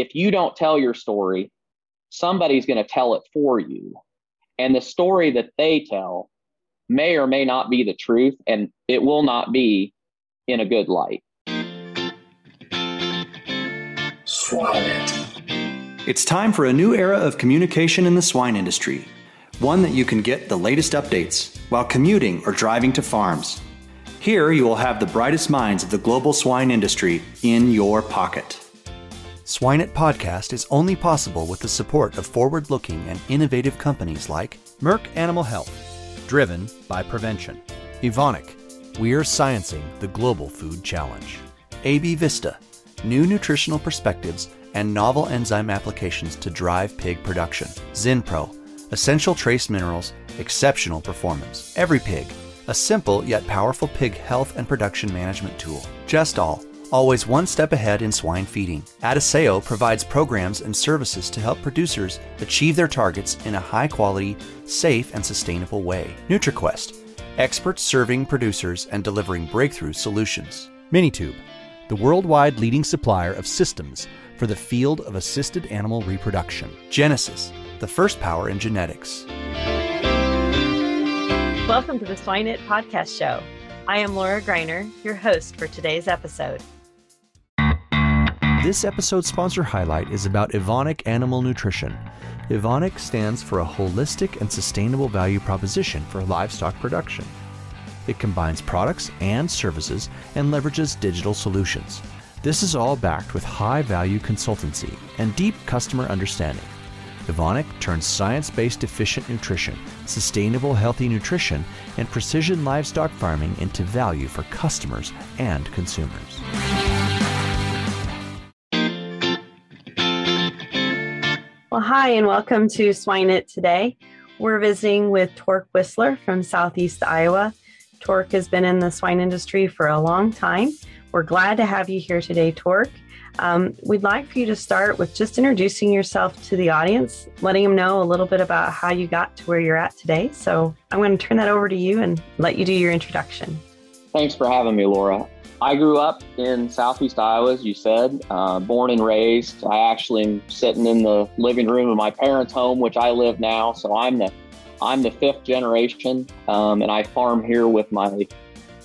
if you don't tell your story, somebody's going to tell it for you. And the story that they tell may or may not be the truth, and it will not be in a good light. It's time for a new era of communication in the swine industry, one that you can get the latest updates while commuting or driving to farms. Here, you will have the brightest minds of the global swine industry in your pocket. Swineit Podcast is only possible with the support of forward looking and innovative companies like Merck Animal Health, driven by prevention, Evonik, we are sciencing the global food challenge, AB Vista, new nutritional perspectives and novel enzyme applications to drive pig production, Zinpro, essential trace minerals, exceptional performance, Every Pig, a simple yet powerful pig health and production management tool, Gestal always one step ahead in swine feeding. Adisseo provides programs and services to help producers achieve their targets in a high quality, safe, and sustainable way. NutriQuest, experts serving producers and delivering breakthrough solutions. Minitube, the worldwide leading supplier of systems for the field of assisted animal reproduction. Genesus, the first power in genetics. Welcome to the Swine It Podcast Show. I am Laura Greiner, your host for today's episode. This episode sponsor highlight is about Evonik Animal Nutrition. Evonik stands for a holistic and sustainable value proposition for livestock production. It combines products and services and leverages digital solutions. This is all backed with high value consultancy and deep customer understanding. Evonik turns science based efficient nutrition, sustainable healthy nutrition, and precision livestock farming into value for customers and consumers. Well, hi, and welcome to Swineit today. We're visiting with Tork Whisler from Southeast Iowa. Tork has been in the swine industry for a long time. We're glad to have you here today, Tork. Um, we'd like for you to start with just introducing yourself to the audience, letting them know a little bit about how you got to where you're at today. So I'm going to turn that over to you and let you do your introduction. Thanks for having me, Laura. I grew up in southeast Iowa, as you said, uh, born and raised. I actually am sitting in the living room of my parents' home, which I live now. So I'm the I'm the fifth generation, um, and I farm here with my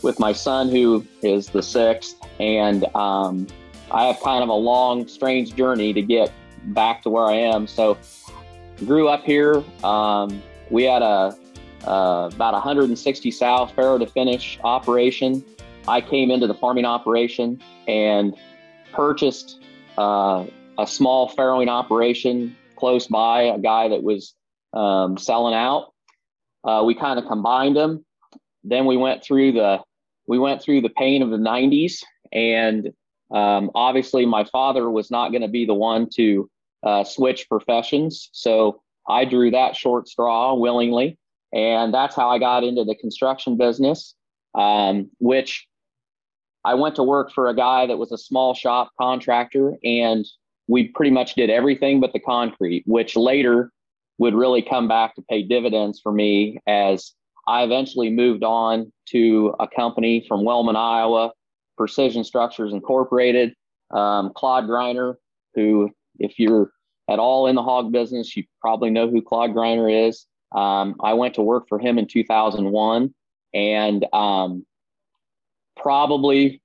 with my son, who is the sixth. And um, I have kind of a long, strange journey to get back to where I am. So grew up here. Um, we had a uh, about 160 sow farrow to finish operation I came into the farming operation and purchased uh, a small farrowing operation close by, a guy that was um, selling out. Uh, we kind of combined them. Then we went through the we went through the pain of the 90s, and um, obviously my father was not going to be the one to uh, switch professions, so I drew that short straw willingly, and that's how I got into the construction business, um, which I went to work for a guy that was a small shop contractor, and we pretty much did everything but the concrete, which later would really come back to pay dividends for me as I eventually moved on to a company from Wellman, Iowa, Precision Structures Incorporated. Um, Claude Greiner, who, if you're at all in the hog business, you probably know who Claude Greiner is. Um, I went to work for him in 2001, and um, probably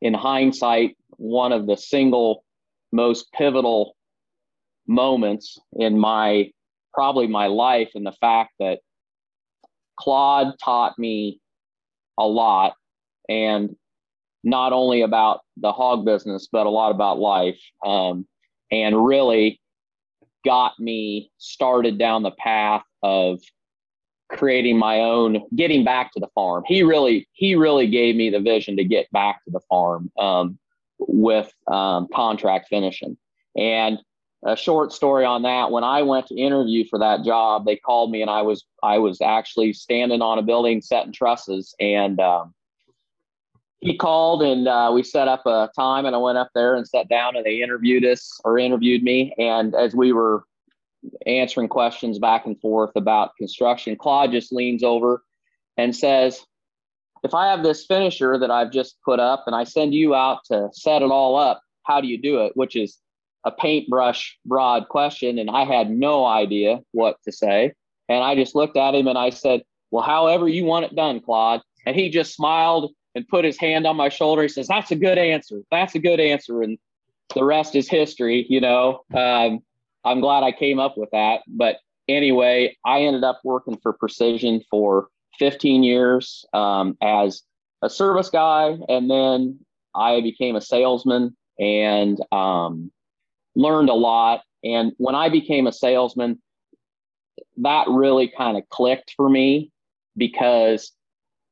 in hindsight, one of the single most pivotal moments in my probably my life and the fact that Claude taught me a lot and not only about the hog business, but a lot about life. Um, and really got me started down the path of creating my own getting back to the farm. He really he really gave me the vision to get back to the farm um, with um, contract finishing. And a short story on that when i went to interview for that job they called me and i was i was actually standing on a building setting trusses and um, he called and uh, we set up a time and i went up there and sat down and they interviewed us or interviewed me. And as we were answering questions back and forth about construction. Claude just leans over and says, If I have this finisher that I've just put up and I send you out to set it all up, how do you do it? Which is a paintbrush broad question, and I had no idea what to say. And I just looked at him and I said, Well, however you want it done, Claude. And he just smiled and put his hand on my shoulder. He says, That's a good answer. That's a good answer. And the rest is history, you know. Um, I'm glad I came up with that. But anyway, I ended up working for Precision for 15 years um, as a service guy. And then I became a salesman and um, learned a lot. And when I became a salesman, that really kind of clicked for me because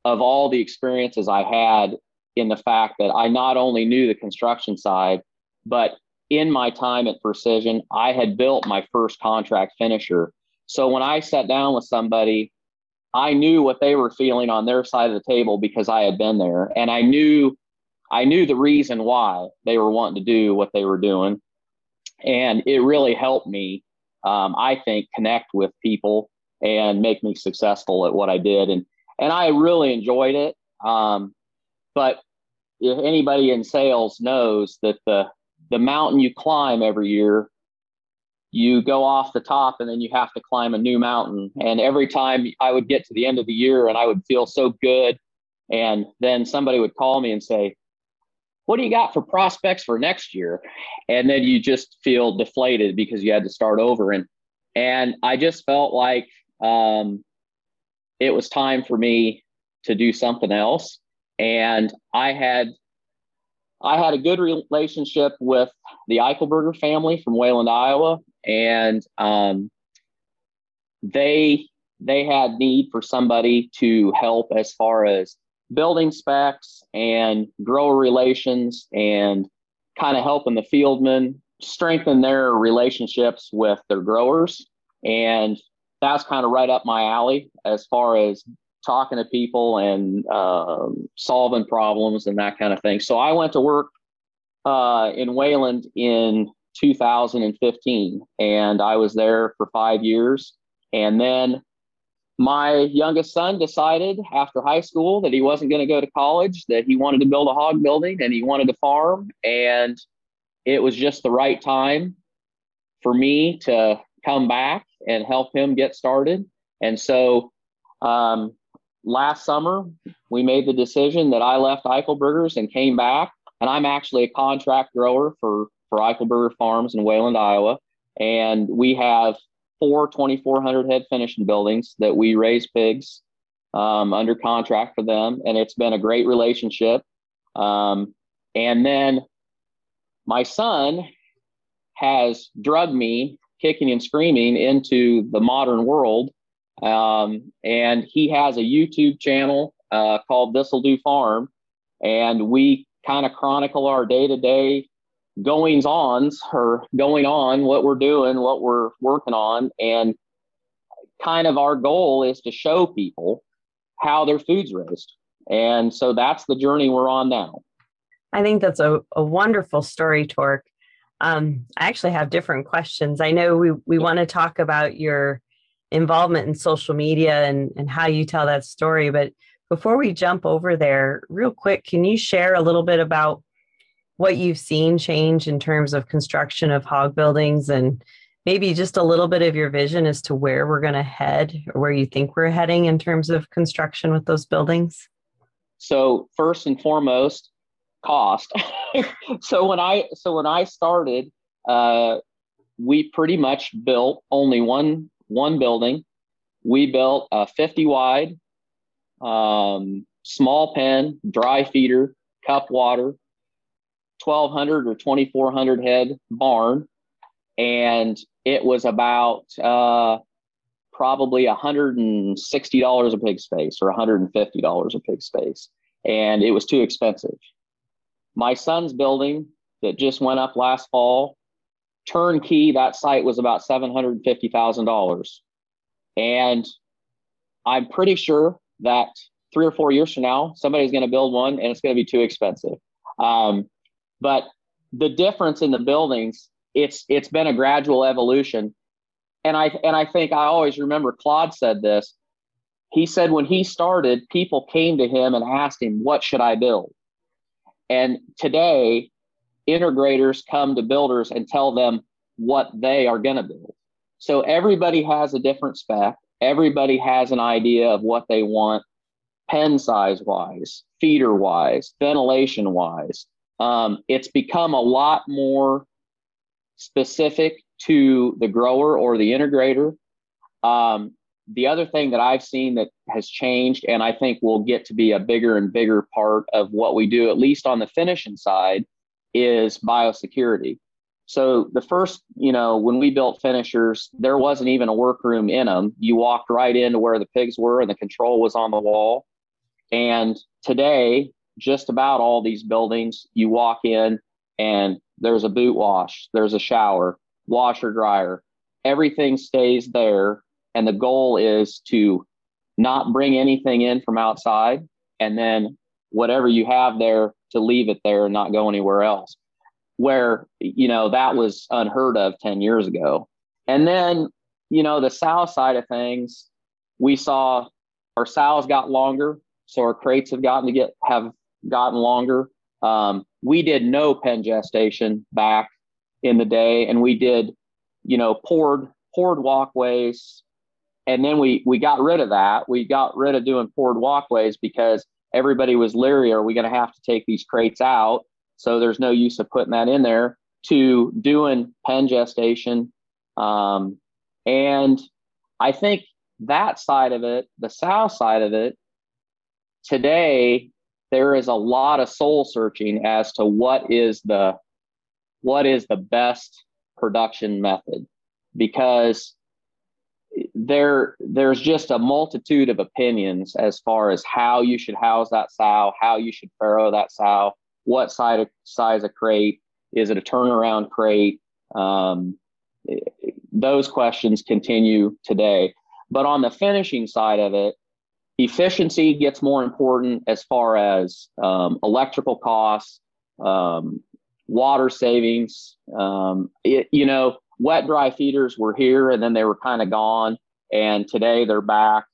of all the experiences I had in the fact that I not only knew the construction side, but in my time at Precision, I had built my first contract finisher. So when I sat down with somebody, I knew what they were feeling on their side of the table because I had been there and I knew I knew the reason why they were wanting to do what they were doing. And it really helped me, um, I think, connect with people and make me successful at what I did. And and I really enjoyed it. Um, but if anybody in sales knows that the the mountain you climb every year, you go off the top and then you have to climb a new mountain. And every time I would get to the end of the year and I would feel so good. And then somebody would call me and say, What do you got for prospects for next year? And then you just feel deflated because you had to start over. And and I just felt like um, it was time for me to do something else. And I had I had a good relationship with the Eichelberger family from Wayland, Iowa, and um, they they had need for somebody to help as far as building specs and grower relations and kind of helping the fieldmen strengthen their relationships with their growers. And that's kind of right up my alley as far as talking to people and um, solving problems and that kind of thing. So I went to work uh, in Wayland in 2015, and I was there for five years. And then my youngest son decided after high school that he wasn't going to go to college, that he wanted to build a hog building and he wanted to farm. And it was just the right time for me to come back and help him get started. And so um, last summer, we made the decision that I left Eichelberger's and came back. And I'm actually a contract grower for, for Eichelberger Farms in Wayland, Iowa. And we have four 2,400 head finishing buildings that we raise pigs um, under contract for them. And it's been a great relationship. Um, and then my son has drugged me kicking and screaming into the modern world. Um, and he has a YouTube channel uh, called This'll Do Farm, and we kind of chronicle our day to day goings ons or going on, what we're doing, what we're working on, and kind of our goal is to show people how their food's raised. And so that's the journey we're on now. I think that's a, a wonderful story, Tork. Um, I actually have different questions. I know we, we want to talk about your involvement in social media and, and how you tell that story. But before we jump over there, real quick, can you share a little bit about what you've seen change in terms of construction of hog buildings and maybe just a little bit of your vision as to where we're going to head or where you think we're heading in terms of construction with those buildings? So, first and foremost, cost. so when I so when I started, uh, we pretty much built only one one building. We built a 50 wide, um, small pen, dry feeder, cup water, 1200 or 2400 head barn, and it was about uh, probably $160 a pig space or $150 a pig space, and it was too expensive. My son's building that just went up last fall, turnkey, that site was about $750,000. And I'm pretty sure that three or four years from now, somebody's going to build one and it's going to be too expensive. Um, but the difference in the buildings, it's it's been a gradual evolution. And I and I think I always remember Claude said this. He said when he started, people came to him and asked him, "What should I build?" And today, integrators come to builders and tell them what they are going to build. So everybody has a different spec. Everybody has an idea of what they want, pen size wise, feeder wise, ventilation wise. Um, it's become a lot more specific to the grower or the integrator. Um, the other thing that I've seen that has changed, and I think will get to be a bigger and bigger part of what we do, at least on the finishing side, is biosecurity. So the first, you know, when we built finishers, there wasn't even a workroom in them. You walked right into where the pigs were, and the control was on the wall. And today, just about all these buildings, you walk in and there's a boot wash, there's a shower, washer dryer, everything stays there. And the goal is to not bring anything in from outside and then whatever you have there to leave it there and not go anywhere else. Where, you know, that was unheard of 10 years ago. And then, you know, the south side of things, we saw our sows got longer. So our crates have gotten to get, have gotten longer. Um, we did no pen gestation back in the day, and we did, you know, poured poured walkways, and then we we got rid of that. We got rid of doing poured walkways because everybody was leery. Are we going to have to take these crates out? So there's no use of putting that in there. To doing pen gestation, um, and I think that side of it, the south side of it, today there is a lot of soul searching as to what is the what is the best production method because there there's just a multitude of opinions as far as how you should house that sow, how you should farrow that sow, what size of, size of crate, is it a turnaround crate? Um, those questions continue today. But on the finishing side of it, efficiency gets more important as far as um, electrical costs, um, water savings. Um, it, you know, wet dry feeders were here and then they were kind of gone, and today they're back.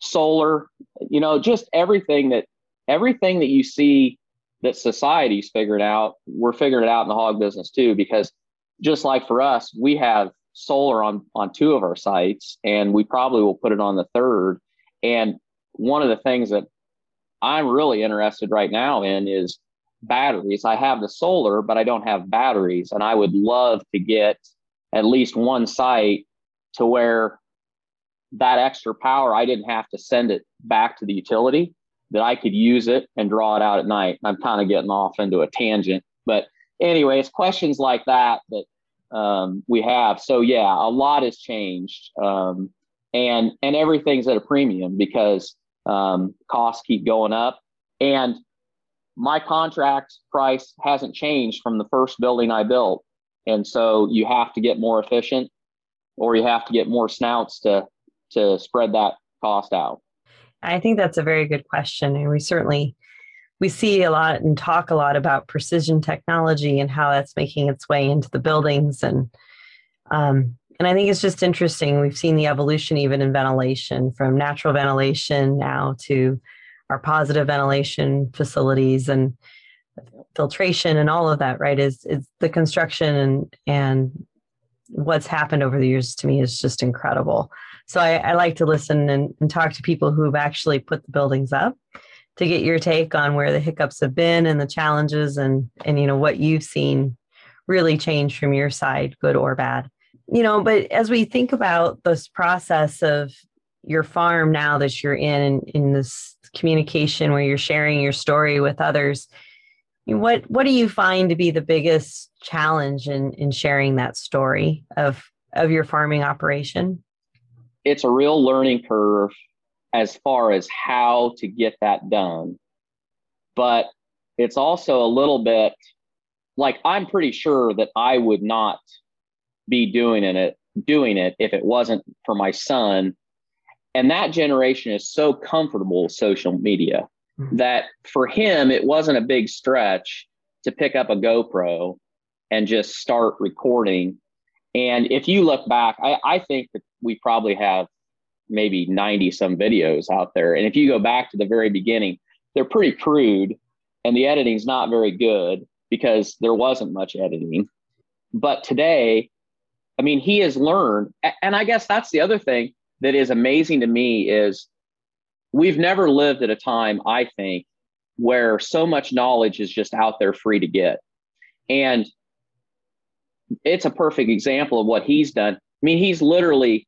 Solar, you know, just everything that everything that you see that society's figured out, we're figuring it out in the hog business too, because just like for us, we have solar on on two of our sites, and we probably will put it on the third. And one of the things that I'm really interested right now in is batteries. I have the solar, but I don't have batteries. And I would love to get at least one site to where that extra power, I didn't have to send it back to the utility, that I could use it and draw it out at night. I'm kind of getting off into a tangent. But anyways, questions like that that um, we have. So yeah, a lot has changed. Um, and and everything's at a premium because um, costs keep going up. And my contract price hasn't changed from the first building I built. And so you have to get more efficient or you have to get more snouts to, to spread that cost out. I think that's a very good question. And we certainly we see a lot and talk a lot about precision technology and how that's making its way into the buildings and um, and I think it's just interesting. We've seen the evolution even in ventilation from natural ventilation now to our positive ventilation facilities and filtration and all of that, right? Is is the construction and and what's happened over the years to me is just incredible. So I, I like to listen and, and talk to people who've actually put the buildings up to get your take on where the hiccups have been and the challenges and and you know what you've seen really change from your side, good or bad you know, but as we think about this process of your farm now that you're in in this communication where you're sharing your story with others, what what do you find to be the biggest challenge in in sharing that story of of your farming operation? It's a real learning curve as far as how to get that done. But it's also a little bit like I'm pretty sure that I would not be doing it doing it if it wasn't for my son and that generation is so comfortable with social media. Mm-hmm. that for him it wasn't a big stretch to pick up a GoPro and just start recording. And if you look back, I, I think that we probably have maybe 90 some videos out there. And if you go back to the very beginning, they're pretty crude and the editing's not very good. because there wasn't much editing. But today, I mean, he has learned, and I guess that's the other thing that is amazing to me is we've never lived at a time, I think, where so much knowledge is just out there free to get. And it's a perfect example of what he's done. I mean, he's literally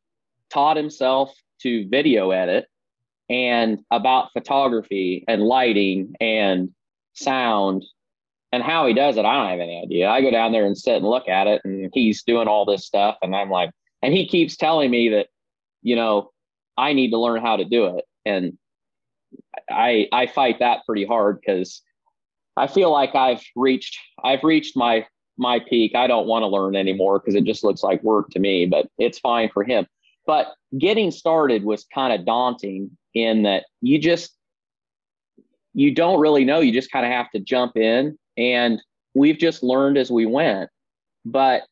taught himself to video edit and about photography and lighting and sound and how he does it. I don't have any idea. I go down there and sit and look at it, and he's doing all this stuff, and I'm like, and he keeps telling me that, you know, I need to learn how to do it, and I I fight that pretty hard because I feel like I've reached I've reached my my peak. I don't want to learn anymore because it just looks like work to me, but it's fine for him. But getting started was kind of daunting in that you just you don't really know. You just kind of have to jump in and we've just learned as we went. But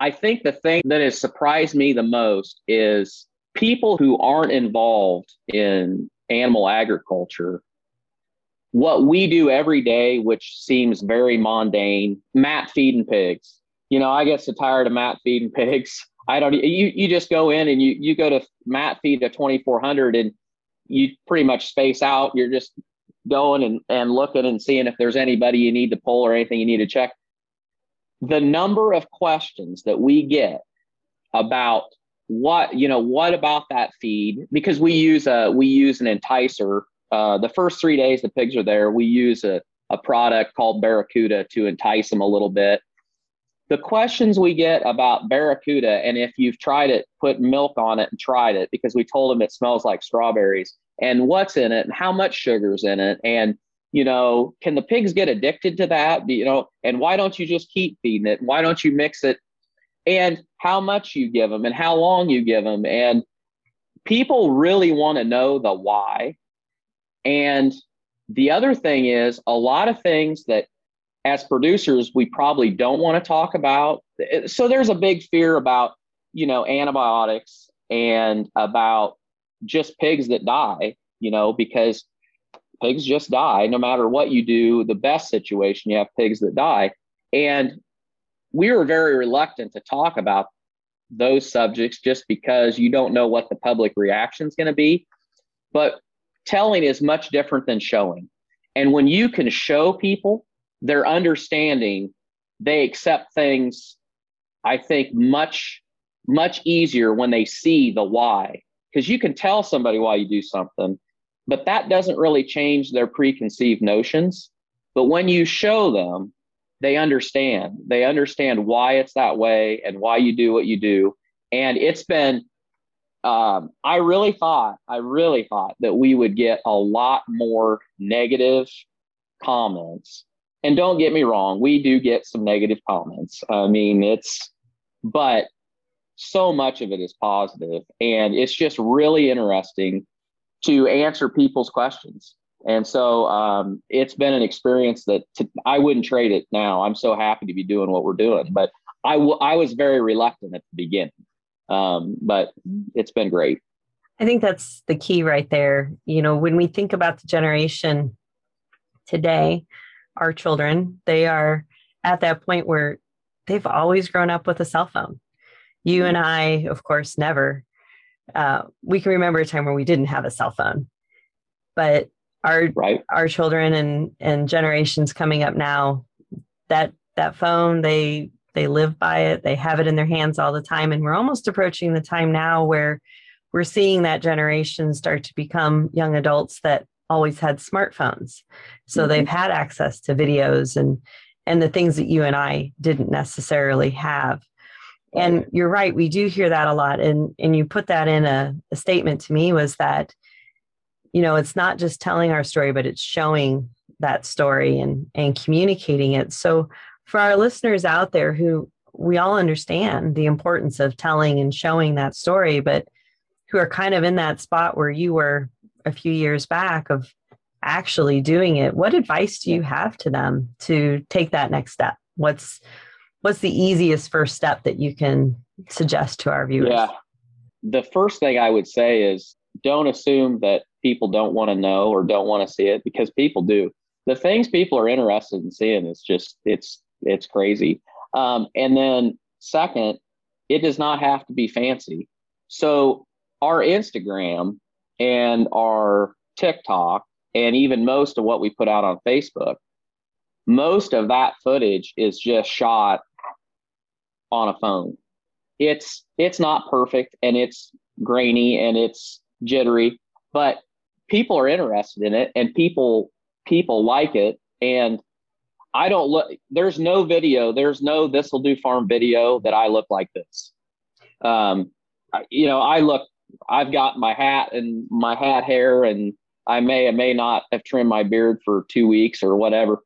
I think the thing that has surprised me the most is people who aren't involved in animal agriculture what we do every day, which seems very mundane, Matt feeding pigs. You know, I get so tired of Matt feeding pigs. I don't. You you just go in and you you go to Matt feed a twenty four hundred and you pretty much space out. You're just going and and looking and seeing if there's anybody you need to pull or anything you need to check. The number of questions that we get about what you know what about that feed because we use a we use an enticer uh, the first three days the pigs are there, we use a, a product called Barracuda to entice them a little bit. The questions we get about Barracuda, and if you've tried it, put milk on it and tried it because we told them it smells like strawberries, and what's in it, and how much sugar's in it, and you know, can the pigs get addicted to that? You know, and why don't you just keep feeding it? Why don't you mix it? And how much you give them, and how long you give them, and people really want to know the why and the other thing is a lot of things that as producers we probably don't want to talk about. So there's a big fear about, you know, antibiotics and about just pigs that die, you know, because pigs just die no matter what you do. The best situation, you have pigs that die. And we were very reluctant to talk about those subjects just because you don't know what the public reaction is going to be. But telling is much different than showing. And when you can show people their understanding, they accept things, I think, much, much easier when they see the why. Because you can tell somebody why you do something, but that doesn't really change their preconceived notions. But when you show them, they understand. They understand why it's that way and why you do what you do. And it's been um, I really thought, I really thought that we would get a lot more negative comments. And don't get me wrong, we do get some negative comments. I mean, it's, but so much of it is positive, and it's just really interesting to answer people's questions. And so um, it's been an experience that to, I wouldn't trade it now. I'm so happy to be doing what we're doing, but I, w- I was very reluctant at the beginning. Um, but it's been great. I think that's the key right there. You know, when we think about the generation today, our children, they are at that point where they've always grown up with a cell phone. You and I, of course, never. Uh, we can remember a time where we didn't have a cell phone, but our right. our children and and generations coming up now, that that phone they they live by it. They have it in their hands all the time. And we're almost approaching the time now where we're seeing that generation start to become young adults that always had smartphones. So mm-hmm. they've had access to videos and and the things that you and I didn't necessarily have. And you're right we do hear that a lot. And and you put that in a, a statement to me was that you know it's not just telling our story but it's showing that story and and communicating it so for our listeners out there who we all understand the importance of telling and showing that story, but who are kind of in that spot where you were a few years back of actually doing it, what advice do you have to them to take that next step? What's what's the easiest first step that you can suggest to our viewers? Yeah. The first thing I would say is don't assume that people don't want to know or don't want to see it because people do. the things people are interested in seeing is just it's it's crazy. Um, and then second, it does not have to be fancy. So our Instagram and our TikTok and even most of what we put out on Facebook, most of that footage is just shot on a phone. It's it's not perfect and it's grainy and it's jittery, but people are interested in it and people people like it and I don't look there's no video, there's no this will do farm video that I look like this. Um you know, I look I've got my hat and my hat hair and I may or may not have trimmed my beard for two weeks or whatever.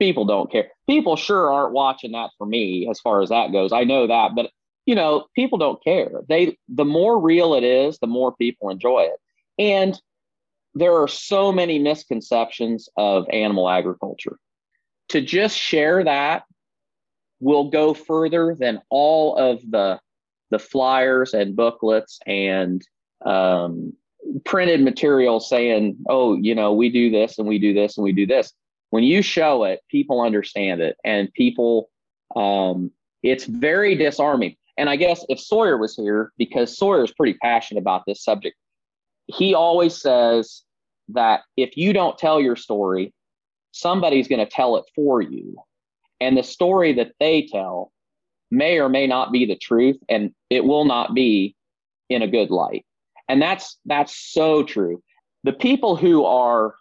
People don't care. People sure aren't watching that for me as far as that goes. I know that, but you know, people don't care. They the more real it is, the more people enjoy it. And there are so many misconceptions of animal agriculture. To just share that will go further than all of the the flyers and booklets and um, printed material saying, oh, you know, we do this and we do this and we do this. When you show it, people understand it and people, um, it's very disarming. And I guess if Sawyer was here, because Sawyer is pretty passionate about this subject, he always says that if you don't tell your story, somebody's going to tell it for you. And the story that they tell may or may not be the truth, and it will not be in a good light. And that's that's so true. The people who are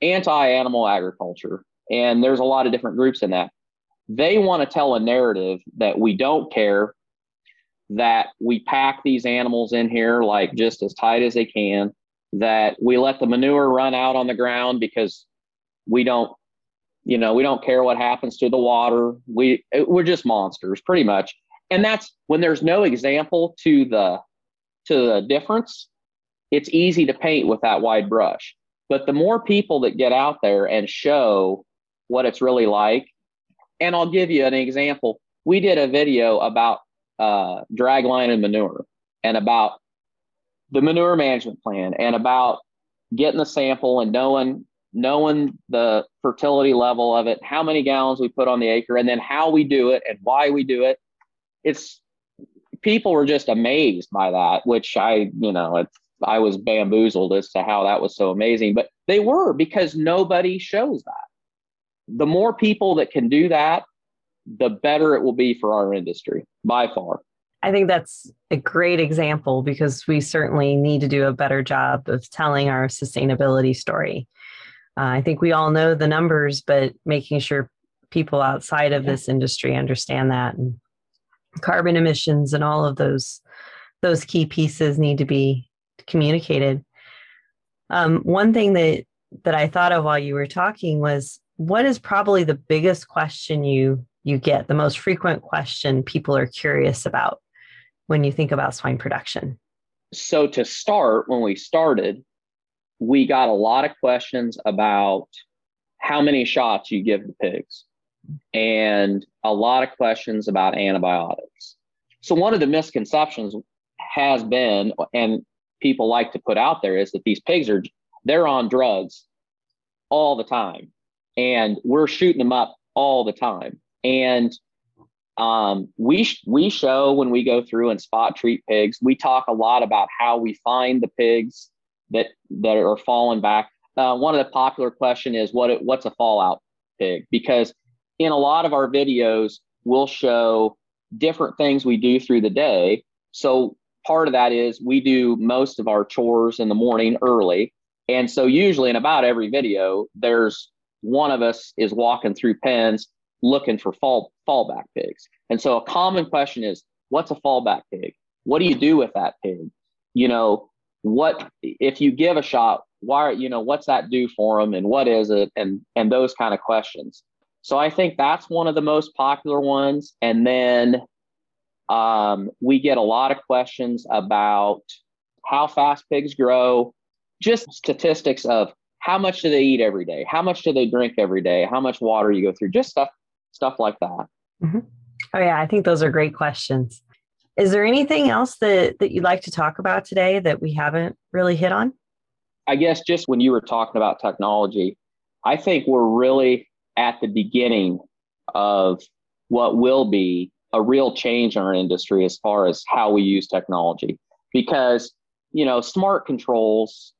anti-animal agriculture, and there's a lot of different groups in that, they want to tell a narrative that we don't care, that we pack these animals in here like just as tight as they can, that we let the manure run out on the ground because we don't you know we don't care what happens to the water we we're just monsters pretty much and that's when there's no example to the to the difference, it's easy to paint with that wide brush. But the more people that get out there and show what it's really like, and I'll give you an example. We did a video about uh, drag line and manure and about the manure management plan and about getting the sample and knowing knowing the fertility level of it, how many gallons we put on the acre, and then how we do it and why we do it. It's people were just amazed by that, which I, you know, it's, I was bamboozled as to how that was so amazing, but they were because nobody shows that. The more people that can do that, the better it will be for our industry by far. I think that's a great example because we certainly need to do a better job of telling our sustainability story. Uh, I think we all know the numbers, but making sure people outside of this industry understand that and carbon emissions and all of those those key pieces need to be communicated. Um, one thing that that I thought of while you were talking was what is probably the biggest question you you get, the most frequent question people are curious about when you think about swine production? So to start, when we started, we got a lot of questions about how many shots you give the pigs and a lot of questions about antibiotics. So, one of the misconceptions has been, and people like to put out there, is that these pigs are they're on drugs all the time, and we're shooting them up all the time. And um, we we show when we go through and spot treat pigs, we talk a lot about how we find the pigs that that are falling back. Uh, one of the popular question is what it, what's a fallout pig because in a lot of our videos, we'll show different things we do through the day. So part of that is we do most of our chores in the morning early. And so usually in about every video, there's one of us is walking through pens looking for fall fallback pigs. And so a common question is, what's a fallback pig? What do you do with that pig? You know, what if you give a shot, why, you know, what's that do for them and what is it? And and those kind of questions. So I think that's one of the most popular ones. And then um, we get a lot of questions about how fast pigs grow, just statistics of how much do they eat every day, how much do they drink every day, how much water you go through, just stuff stuff like that. Mm-hmm. Oh yeah, I think those are great questions. Is there anything else that that you'd like to talk about today that we haven't really hit on? I guess just when you were talking about technology, I think we're really at the beginning of what will be a real change in our industry as far as how we use technology because you know smart controls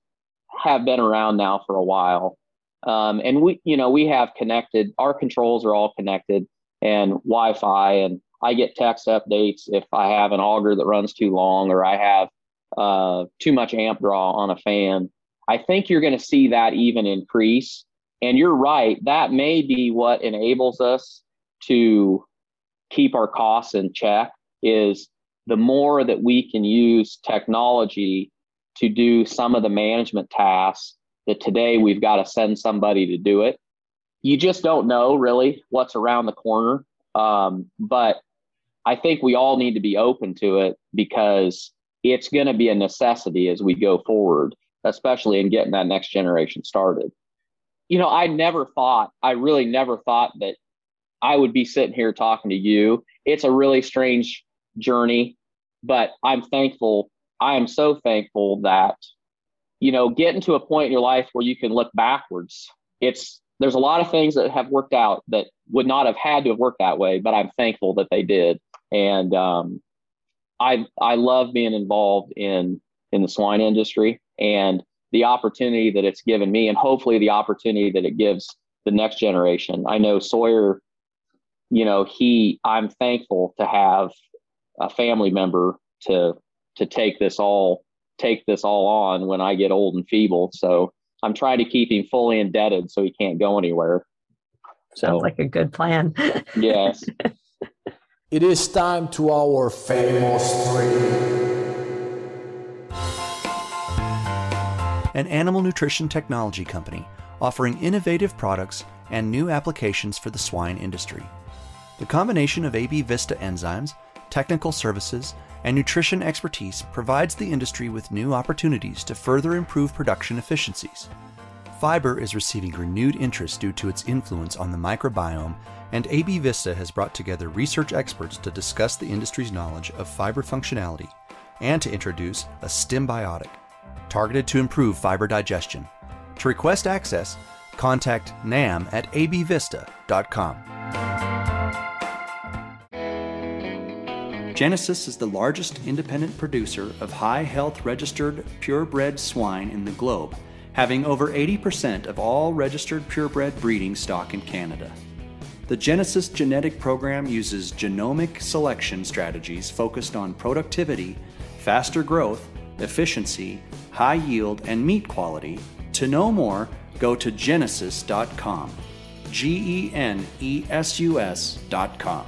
have been around now for a while um, and we you know we have connected our controls are all connected and wi-fi and i get text updates if i have an auger that runs too long or i have uh, too much amp draw on a fan. I think you're going to see that even increase. And you're right that may be what enables us to keep our costs in check is the more that we can use technology to do some of the management tasks that today we've got to send somebody to do it. You just don't know really what's around the corner. Um, but I think we all need to be open to it because it's going to be a necessity as we go forward, especially in getting that next generation started. You know, I never thought, I really never thought that I would be sitting here talking to you. It's a really strange journey, but I'm thankful. I am so thankful that, you know, getting to a point in your life where you can look backwards. It's there's a lot of things that have worked out that would not have had to have worked that way, but I'm thankful that they did. And um, I I love being involved in in the swine industry and the opportunity that it's given me, and hopefully the opportunity that it gives the next generation. I know Sawyer, you know, he I'm thankful to have a family member to to take this all take this all on when I get old and feeble. So I'm trying to keep him fully indebted so he can't go anywhere. So, Sounds like a good plan. yes. It is time to our famous three. An animal nutrition technology company offering innovative products and new applications for the swine industry. The combination of AB Vista enzymes technical services, and nutrition expertise provides the industry with new opportunities to further improve production efficiencies. Fiber is receiving renewed interest due to its influence on the microbiome, and AB Vista has brought together research experts to discuss the industry's knowledge of fiber functionality and to introduce a Stimbiotic, targeted to improve fiber digestion. To request access, contact nam at abvista.com. Genesus is the largest independent producer of high health registered purebred swine in the globe, having over 80% of all registered purebred breeding stock in Canada. The Genesus genetic program uses genomic selection strategies focused on productivity, faster growth, efficiency, high yield, and meat quality. To know more, go to genesus.com. G E N E S U S.com.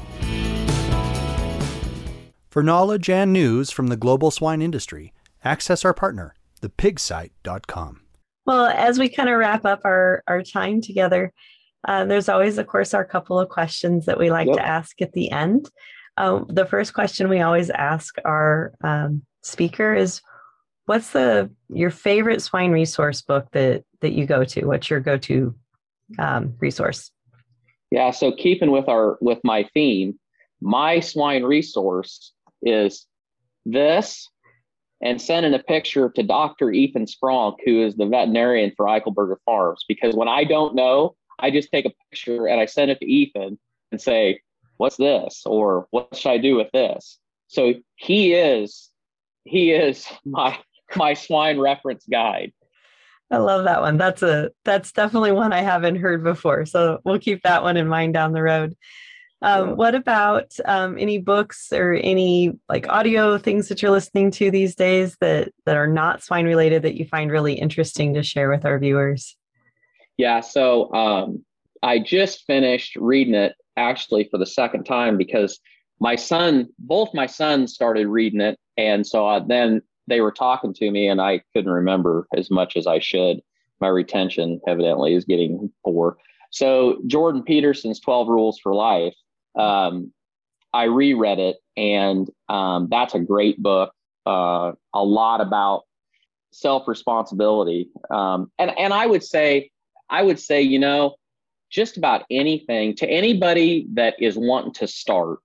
For knowledge and news from the global swine industry, access our partner, thepigsite.com. Well, as we kind of wrap up our, our time together, uh, there's always, of course, our couple of questions that we like yep. to ask at the end. Um, the first question we always ask our um, speaker is, "What's the your favorite swine resource book that that you go to? What's your go to um, resource?" Yeah, so keeping with our with my theme, my swine resource is this and sending a picture to Dr. Ethan Spronk, who is the veterinarian for Eichelberger Farms. Because when I don't know, I just take a picture and I send it to Ethan and say, What's this? Or what should I do with this? So he is he is my my swine reference guide. I love that one. That's a that's definitely one I haven't heard before. So we'll keep that one in mind down the road. Um, what about um, any books or any like audio things that you're listening to these days that that are not swine related that you find really interesting to share with our viewers? Yeah, so um, I just finished reading it actually for the second time because my son, both my sons started reading it, and so uh, then they were talking to me, and I couldn't remember as much as I should. My retention evidently is getting poor. So Jordan Peterson's 12 Rules for Life um, I reread it, and um, that's a great book. Uh, a lot about self responsibility, um, and and I would say, I would say, you know, just about anything to anybody that is wanting to start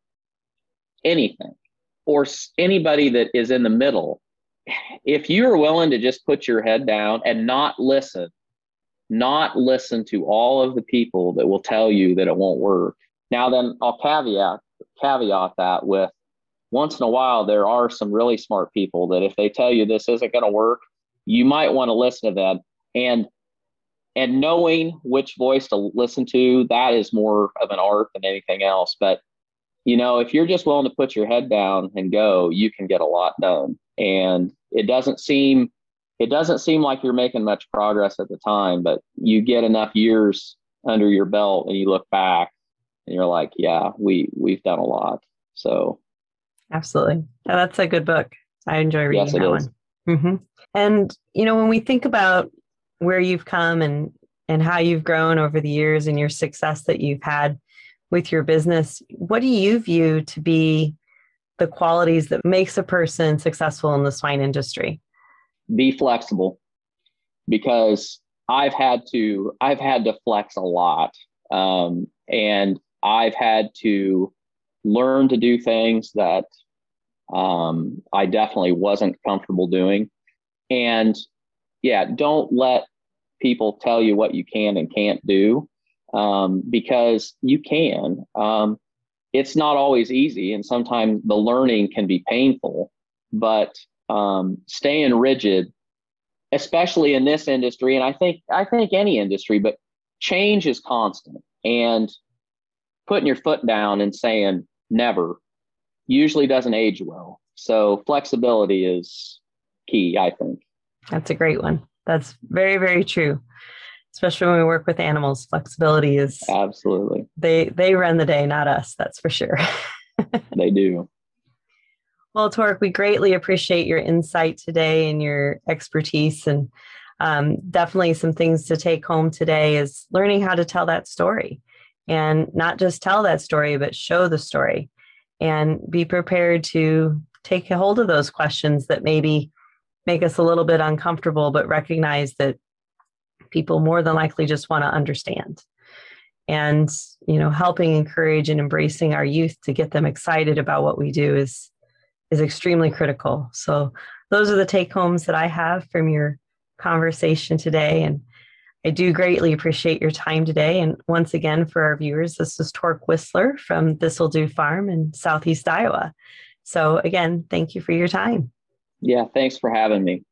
anything, or anybody that is in the middle. If you are willing to just put your head down and not listen not listen to all of the people that will tell you that it won't work. Now, then I'll caveat caveat that with once in a while there are some really smart people that if they tell you this isn't going to work, you might want to listen to them. And and knowing which voice to listen to, that is more of an art than anything else. But you know, if you're just willing to put your head down and go, you can get a lot done. And it doesn't seem it doesn't seem like you're making much progress at the time, but you get enough years under your belt and you look back and you're like, yeah, we we've done a lot. So absolutely, yeah, that's a good book. I enjoy reading yes, that is. one. Mm-hmm. And you know, when we think about where you've come and and how you've grown over the years and your success that you've had with your business, what do you view to be the qualities that makes a person successful in the swine industry? Be flexible because I've had to I've had to flex a lot. Um, and I've had to learn to do things that um, I definitely wasn't comfortable doing. And yeah, don't let people tell you what you can and can't do um, because you can. Um, it's not always easy, and sometimes the learning can be painful, but um, staying rigid, especially in this industry, and I think I think any industry, but change is constant. And putting your foot down and saying never usually doesn't age well. So flexibility is key, I think. That's a great one. That's very, very true. Especially when we work with animals, flexibility is absolutely they they run the day, not us. That's for sure. they do. Well, Tork, we greatly appreciate your insight today and your expertise, and um, definitely some things to take home today is learning how to tell that story and not just tell that story, but show the story and be prepared to take a hold of those questions that maybe make us a little bit uncomfortable, but recognize that people more than likely just want to understand. And, you know, helping encourage and embracing our youth to get them excited about what we do is is extremely critical. So those are the take homes that I have from your conversation today. And I do greatly appreciate your time today. And once again, for our viewers, this is Tork Whisler from This'll Do Farm in Southeast Iowa. So, again, thank you for your time. Yeah, thanks for having me.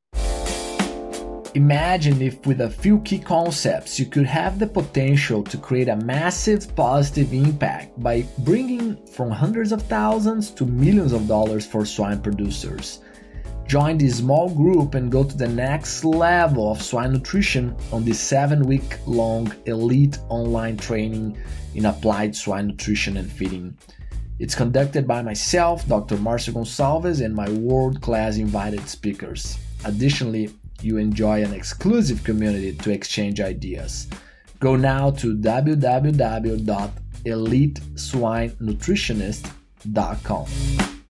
Imagine if, with a few key concepts, you could have the potential to create a massive positive impact by bringing from hundreds of thousands to millions of dollars for swine producers. Join this small group and go to the next level of swine nutrition on this seven week long elite online training in applied swine nutrition and feeding. It's conducted by myself, Dr. Marcio Gonçalves, and my world class invited speakers. Additionally, you enjoy an exclusive community to exchange ideas. Go now to www.eliteswinenutritionist.com.